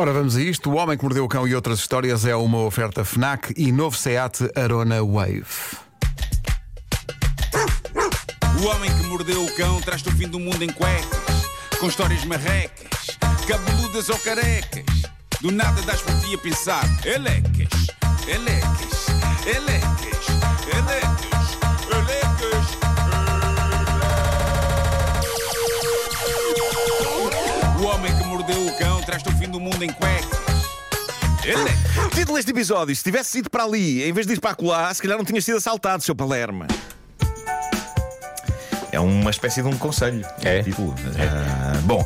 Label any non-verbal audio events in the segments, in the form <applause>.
Ora, vamos a isto. O Homem que Mordeu o Cão e outras histórias é uma oferta FNAC e novo SEAT Arona Wave. O homem que mordeu o cão traz-te o fim do mundo em cuecas, com histórias marrecas, cabeludas ou carecas. Do nada das por ti a pensar, elecas, elecas, elecas, traz-te o fim do mundo em cuecas. Elecas. Título deste episódio: se tivesse ido para ali, em vez de ir para acolá, se calhar não tinha sido assaltado, seu Palerma. É uma espécie de um conselho. É. título. Ah, bom,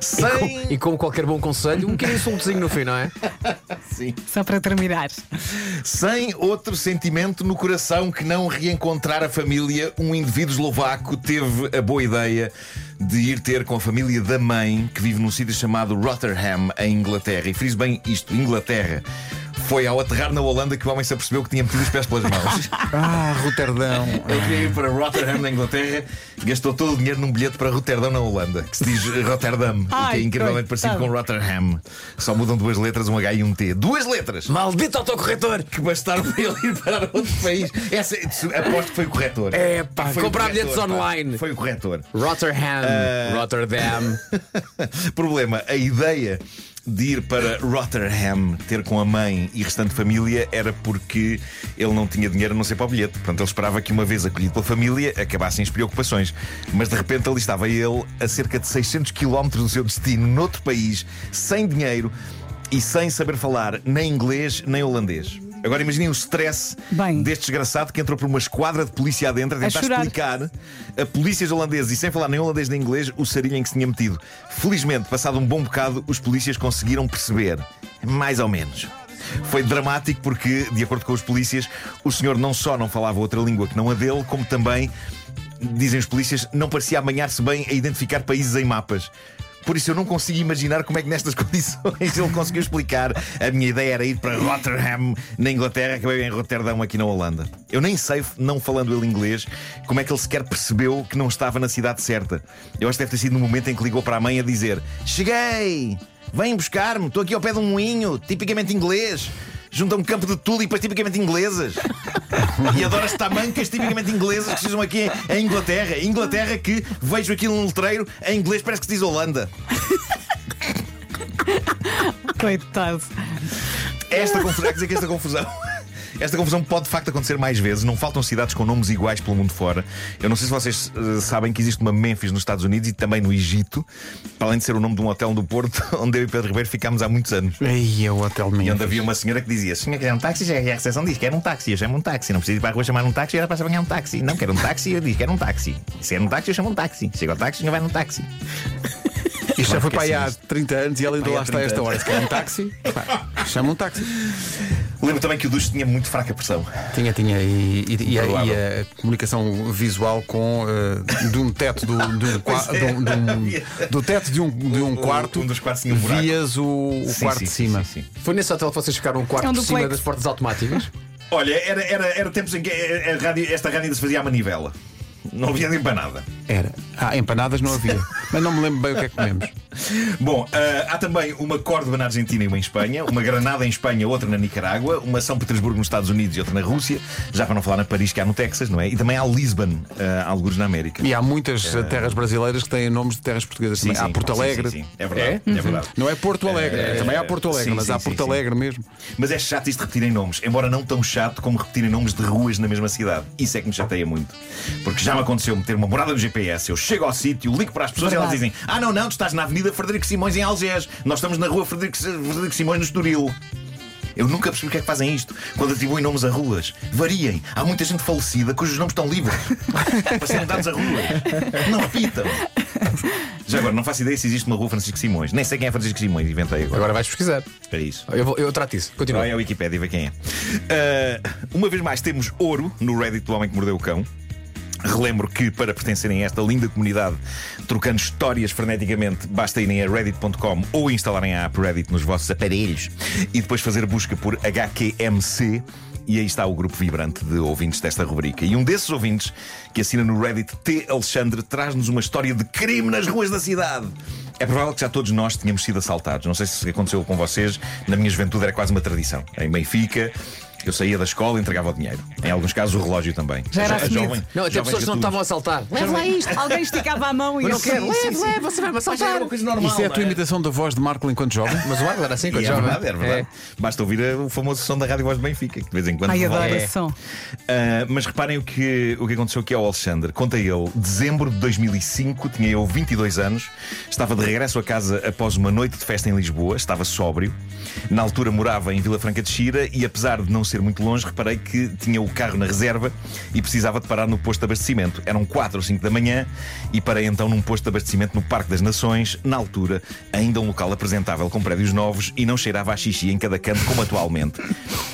sem. E como qualquer bom conselho, um pequeno insultozinho no fim, não é? <laughs> Só para terminar. Sem outro sentimento no coração que não reencontrar a família, um indivíduo eslovaco teve a boa ideia de ir ter com a família da mãe, que vive num sítio chamado Rotterdam, em Inglaterra. E friso bem isto: Inglaterra. Foi ao aterrar na Holanda que o homem se apercebeu que tinha metido os pés pelas mãos. <laughs> Ah, Roterdão. Ele queria ir para Rotterdam, na Inglaterra, gastou todo o dinheiro num bilhete para Roterdão, na Holanda, que se diz Rotterdam, o que é Ai, incrivelmente parecido com Rotterdam. Só mudam duas letras, um H e um T. Duas letras! Maldito autocorretor! que bastaram para ele ir para outro país. Essa, aposto que foi o corretor. É, pá, Foi comprar corretor, bilhetes pá. online. Foi o corretor. Rotterdam, Rotterdam. <laughs> Problema: a ideia de ir para Rotterdam ter com a mãe e restante família era porque ele não tinha dinheiro a não ser para o bilhete. Portanto, ele esperava que, uma vez acolhido pela família, acabassem as preocupações. Mas de repente ali estava ele a cerca de 600 km do seu destino, noutro país, sem dinheiro e sem saber falar nem inglês nem holandês. Agora imaginem o stress Bem. deste desgraçado que entrou por uma esquadra de polícia adentro a A tentar chorar. explicar a polícias holandeses e sem falar nem holandês nem inglês o sarilho em que se tinha metido. Felizmente, passado um bom bocado, os polícias conseguiram perceber. Mais ou menos. Foi dramático porque, de acordo com os polícias, o senhor não só não falava outra língua que não a dele, como também, dizem os polícias, não parecia amanhar-se bem a identificar países em mapas. Por isso eu não consigo imaginar como é que nestas <laughs> condições ele conseguiu explicar. A minha ideia era ir para Rotterdam, na Inglaterra, acabei em Roterdão, aqui na Holanda. Eu nem sei, não falando ele inglês, como é que ele sequer percebeu que não estava na cidade certa. Eu acho que deve ter sido no momento em que ligou para a mãe a dizer: Cheguei! Vem buscar-me, estou aqui ao pé de um moinho, tipicamente inglês. Junto a um campo de tulipas tipicamente inglesas. E adoro as tamancas tipicamente inglesas que se usam aqui em Inglaterra. Inglaterra que vejo aqui num letreiro, em inglês parece que se diz Holanda. Coitado. Esta confusão, quer dizer que esta confusão. Esta confusão pode de facto acontecer mais vezes. Não faltam cidades com nomes iguais pelo mundo fora. Eu não sei se vocês eh, sabem que existe uma Memphis nos Estados Unidos e também no Egito, para além de ser o nome de um hotel do Porto, <laughs> onde eu e Pedro Ribeiro ficámos há muitos anos. Ei, é o hotel E onde havia uma senhora que dizia: Se senhor quiser um táxi, já a recepção diz: Quer um táxi, eu chamo um táxi. Não precisa ir para a rua chamar um táxi, era para apanhar um táxi. Não, quero um táxi, eu digo: Quero um táxi. Se quer um táxi, eu chamo um táxi. Chega ao táxi, o senhor vai num táxi. <laughs> Isto já foi para aí assim há isto. 30 anos e ela ainda lá está a 30 esta hora. Se quer um táxi, pá, chama um táxi. <laughs> Lembro também que o duche tinha muito fraca pressão. Tinha, tinha. E, e- e a, e a comunicação visual com eh, de um teto do, de um <laughs> é. de um- de um- <laughs> do teto de um, de um quarto. um dos quartos tinha um buraco. Vias o, o Sim, quarto sim, de cima. sim, sim. Foi nesse hotel que vocês ficaram um quarto É um por cima das portas automáticas? <laughs> Olha, era, era, era tempos em que a- a rádio- esta rádio ainda se fazia à manivela. Não havia nem para nada. Era. Ah, empanadas não havia. <laughs> Mas não me lembro bem o que é que comemos. Bom, ah, há também uma Córdoba na Argentina e uma em Espanha, uma Granada em Espanha, outra na Nicarágua, uma São Petersburgo nos Estados Unidos e outra na Rússia, já para não falar na Paris, que há no Texas, não é? E também há Lisbon, ah, alguns na América. E há muitas eh, terras brasileiras que têm nomes de terras portuguesas também. Há Porto sim, Alegre. sim, sim. É verdade, é, verdade. Não é Porto Alegre, É, também há Porto Alegre, sim, mas sim, há sim, Porto sim. Alegre mesmo. Mas é chato isto de repetirem nomes, embora não tão chato como repetirem nomes de ruas na mesma cidade. Isso é que me chateia muito. Porque já me aconteceu meter uma morada no GPS, eu chego ao sítio, ligo para as pessoas e elas Verdade. dizem: Ah, não, não, tu estás na Avenida Frederico Simões em Algés, nós estamos na rua Frederico, Frederico Simões no Estoril. Eu nunca percebi porque é que fazem isto quando atribuem nomes a ruas. Variem. Há muita gente falecida cujos nomes estão livres <laughs> para serem dados a ruas. Não repitam. Já agora, não faço ideia se existe uma rua Francisco Simões. Nem sei quem é Francisco Simões, inventei agora. Agora vais pesquisar. É isso. Eu, vou- eu trato isso. Continua. Vai à Wikipédia e vê quem é. Ah, uma vez mais, temos ouro no Reddit do Homem que Mordeu o Cão. Relembro que para pertencerem a esta linda comunidade, trocando histórias freneticamente, basta irem a reddit.com ou instalarem a app Reddit nos vossos aparelhos e depois fazer busca por HQMC. E aí está o grupo vibrante de ouvintes desta rubrica. E um desses ouvintes, que assina no Reddit T. Alexandre, traz-nos uma história de crime nas ruas da cidade. É provável que já todos nós tínhamos sido assaltados. Não sei se aconteceu com vocês. Na minha juventude era quase uma tradição. Em Benfica, eu saía da escola e entregava o dinheiro. Em alguns casos, o relógio também. Já era jovem- Não, até pessoas que não estavam a saltar. Leva lá isto. Alguém esticava a mão e Eu não quero. Sim. leve, você vai-me Mas já era assaltar. uma coisa normal. Isso é a tua não imitação da voz de Marco enquanto jovem? Mas o Marco era assim E quando é jovem. verdade, é verdade. Basta ouvir a- o famoso som da Rádio Voz de Benfica, que de vez em quando Ai, adoro É. esse som. Ah, mas reparem o que, o que aconteceu aqui ao Alexandre. Conta ele, dezembro de 2005, tinha eu 22 anos, estava de regresso a casa após uma noite de festa em Lisboa, estava sóbrio. Na altura morava em Vila Franca de Xira e, apesar de não ser muito longe, reparei que tinha o carro na reserva e precisava de parar no posto de abastecimento. Eram 4 ou 5 da manhã e parei então num posto de abastecimento no Parque das Nações, na altura, ainda um local apresentável com prédios novos e não cheirava a xixi em cada canto como atualmente. <laughs>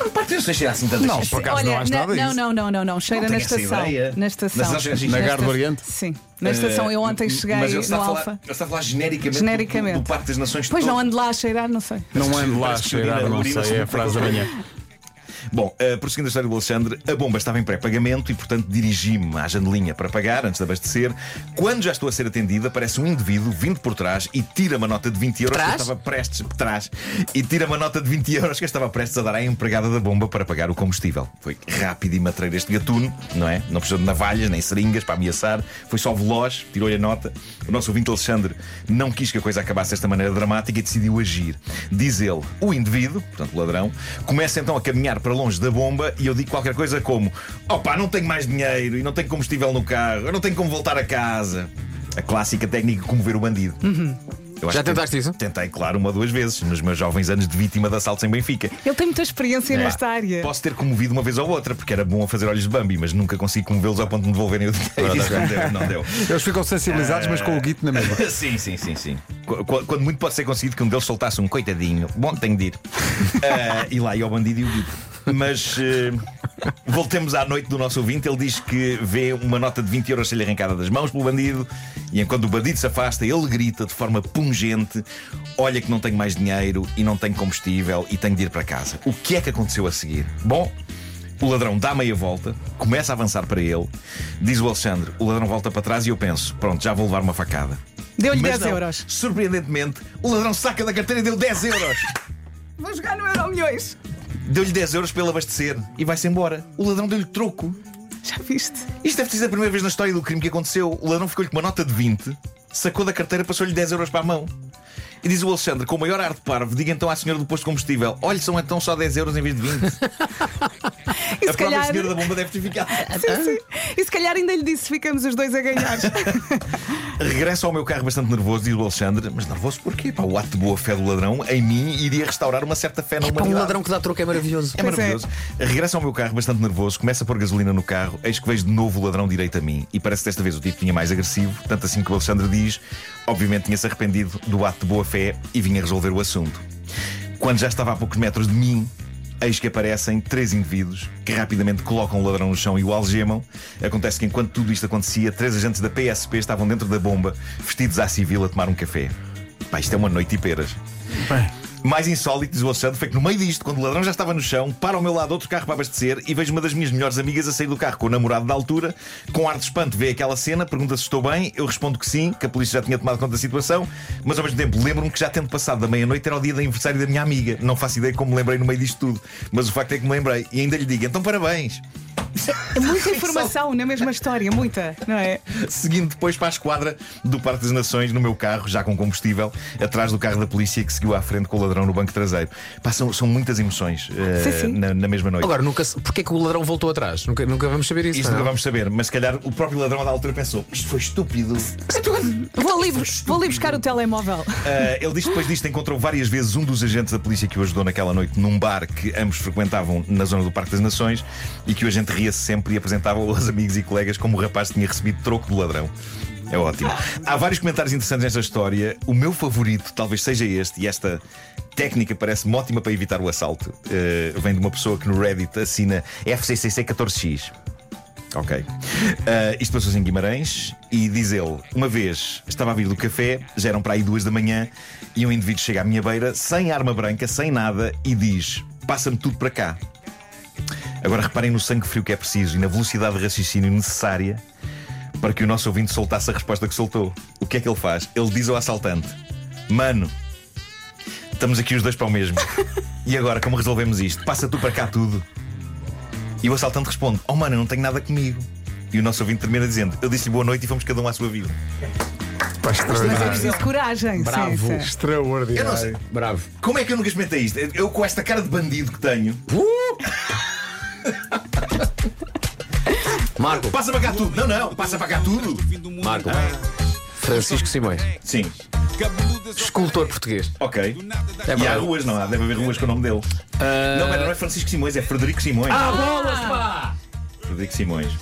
O Parque das Nações cheira assim tanto a Não, por acaso não Olha, acho na- nada não, disso. não, não, não, não. Cheira Não na estação. Na estação. Mas não cheira a xixi. Na Garde do Oriente? Sim. Na estação. Eu ontem cheguei Mas no a falar, Alfa. ele está a falar genericamente, Genericamente. Do, do Parque das Nações Pois não todo. ando lá a cheirar, não sei. Não ando lá a cheirar, não sei, é a sobre frase da manhã. Bom, uh, prosseguindo a história do Alexandre, a bomba estava em pré-pagamento e, portanto, dirigi-me à janelinha para pagar antes de abastecer. Quando já estou a ser atendida, aparece um indivíduo vindo por trás e tira uma nota de 20 euros que eu estava prestes por trás e tira uma nota de 20 euros que eu estava prestes a dar à empregada da bomba para pagar o combustível. Foi rápido e matreiro este gatuno, não é? Não precisou de navalhas nem seringas para ameaçar, foi só veloz, tirou-lhe a nota. O nosso ouvinte Alexandre não quis que a coisa acabasse desta maneira dramática e decidiu agir. Diz ele, o indivíduo, portanto o ladrão, começa então a caminhar para longe da bomba e eu digo qualquer coisa como: opá, não tenho mais dinheiro e não tenho combustível no carro, eu não tenho como voltar a casa. A clássica técnica de comover o bandido. Acho Já que tentaste isso? Tentei, claro, uma ou duas vezes, nos meus jovens anos de vítima de assaltos em Benfica. Ele tem muita experiência É. nesta área. Posso ter comovido uma vez ou outra, porque era bom a fazer olhos de Bambi, mas nunca consigo comovê-los ao ponto de me devolverem o dinheiro. Não deu, não deu. Eles ficam sensibilizados, mas com o guito na mesma. <laughs> Sim, sim, sim, sim. Qu- qu- Quando muito pode ser conseguido que um deles soltasse um coitadinho. Bom, tenho de ir. Ah, <laughs> e lá ia o bandido e o guito. Mas eh, voltemos à noite do nosso ouvinte. Ele diz que vê uma nota de 20 euros ser arrancada das mãos pelo bandido. E enquanto o bandido se afasta, ele grita de forma pungente: Olha que não tenho mais dinheiro e não tenho combustível e tenho de ir para casa. O que é que aconteceu a seguir? Bom. O ladrão dá meia volta, começa a avançar para ele, diz o Alexandre. O ladrão volta para trás e eu penso: pronto, já vou levar uma facada. Deu-lhe Mas 10 não, euros. Surpreendentemente, o ladrão saca da carteira e deu 10 euros. Vou jogar no Euro Milhões. Deu-lhe 10 euros para ele abastecer e vai-se embora. O ladrão deu-lhe troco. Já viste? Isto deve ter sido a primeira vez na história do crime que aconteceu. O ladrão ficou-lhe com uma nota de 20, sacou da carteira, passou-lhe 10 euros para a mão. E diz o Alexandre, com o maior ar de parvo, diga então à senhora do posto de combustível: olhe, são então só 10 euros em vez de 20. <laughs> E a se própria calhar. senhora da bomba deve ter ficado. Sim, sim. E se calhar ainda lhe disse: ficamos os dois a ganhar. <laughs> Regresso ao meu carro bastante nervoso, diz o Alexandre. Mas nervoso porquê? Pá, o ato de boa fé do ladrão em mim iria restaurar uma certa fé na Pá, um humanidade. ladrão que dá troco é maravilhoso. É Pois é. maravilhoso. Regresso ao meu carro bastante nervoso, começa a pôr gasolina no carro, eis que vejo de novo o ladrão direito a mim. E parece que desta vez o tipo vinha mais agressivo, tanto assim que o Alexandre diz, obviamente tinha-se arrependido do ato de boa fé e vinha resolver o assunto. Quando já estava a poucos metros de mim, eis que aparecem três indivíduos que rapidamente colocam o ladrão no chão e o algemam. Acontece que enquanto tudo isto acontecia, três agentes da PSP estavam dentro da bomba, vestidos à civil a tomar um café. Pá, isto é uma noite e peras. Mais insólito, diz o Alexandre, foi que no meio disto, quando o ladrão já estava no chão, para ao meu lado outro carro para abastecer e vejo uma das minhas melhores amigas a sair do carro com o namorado da altura, com ar de espanto, vê aquela cena, pergunta se estou bem, eu respondo que sim, que a polícia já tinha tomado conta da situação, mas ao mesmo tempo lembro-me que já tendo passado da meia-noite era o dia de aniversário da minha amiga. Não faço ideia como me lembrei no meio disto tudo, mas o facto é que me lembrei e ainda lhe digo, então parabéns. É muita informação na mesma história, muita, não é? Seguindo depois para a esquadra do Parque das Nações no meu carro, já com combustível, atrás do carro da polícia que seguiu à frente com o ladrão no banco traseiro. Pá, são, são muitas emoções eh, Sim, sim. Na, na mesma noite. Agora, nunca, porque é que o ladrão voltou atrás? Nunca, nunca vamos saber isso. Isto não é? nunca vamos saber, mas se calhar o próprio ladrão da altura pensou: isto foi estúpido. Vou ali, vou ali buscar o telemóvel. Ah, ele diz que depois disto encontrou várias vezes um dos agentes da polícia que o ajudou naquela noite num bar que ambos frequentavam na zona do Parque das Nações e que o agente ria-se sempre e apresentava aos amigos e colegas como o rapaz tinha recebido troco do ladrão. É ótimo. <laughs> Há vários comentários interessantes nesta história. O meu favorito talvez seja este, e esta técnica parece-me ótima para evitar o assalto. Eh, vem de uma pessoa que no Reddit assina FCCC 14X. Ok. Ah, isto passou-se em Guimarães e diz ele: Uma vez estava a vir do café, já eram para aí duas da manhã, e um indivíduo chega à minha beira, sem arma branca, sem nada, e diz: Passa-me tudo para cá. Agora reparem no sangue frio que é preciso e na velocidade de raciocínio necessária para que o nosso ouvinte soltasse a resposta que soltou. O que é que ele faz? Ele diz ao assaltante: Mano, estamos aqui os dois para o mesmo. E agora, como resolvemos isto? Passa tu para cá tudo. E o assaltante responde: Oh mano, eu não tenho nada comigo. E o nosso ouvinte termina dizendo: Eu disse boa noite e fomos cada um à sua vida. Pá, Mas é extraordinário. preciso coragem. Bravo. Sim, sim. Eu não sei. Extraordinário. Bravo. Como é que eu nunca experimentei isto? Eu, com esta cara de bandido que tenho, Marco. passa para cá tudo. Não, não, passa para cá tudo. Marco. cuecas. Francisco Simões. Sim, Escultor português. ok. É E há ruas, não há? Deve haver ruas com o nome dele. Não, mas não é Francisco Simões, é Frederico Simões. Ah, bolas, pá! Frederico Simões.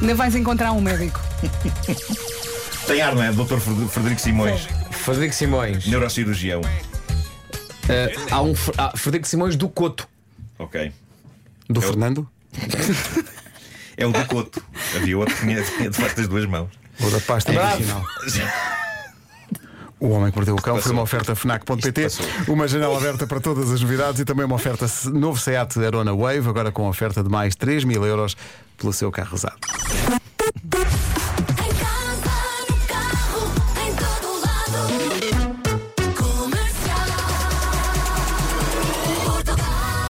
Ainda vais encontrar um médico. <laughs> Tem ar, não é? Doutor Fred- Frederico Simões, Frederico Simões. neurocirurgião. Eh, há um há Frederico Simões do Coto. Ok. Do Fernando? <laughs> É o do Coto. Havia outro que tinha, tinha de facto as duas mãos. Ou da pasta Bravo. original? O Homem que Mordeu o Cão foi uma oferta FNAC.pt, uma janela aberta para todas as novidades e também uma oferta novo Seat Arona Wave, agora com oferta de mais 3 mil euros pelo seu carro usado.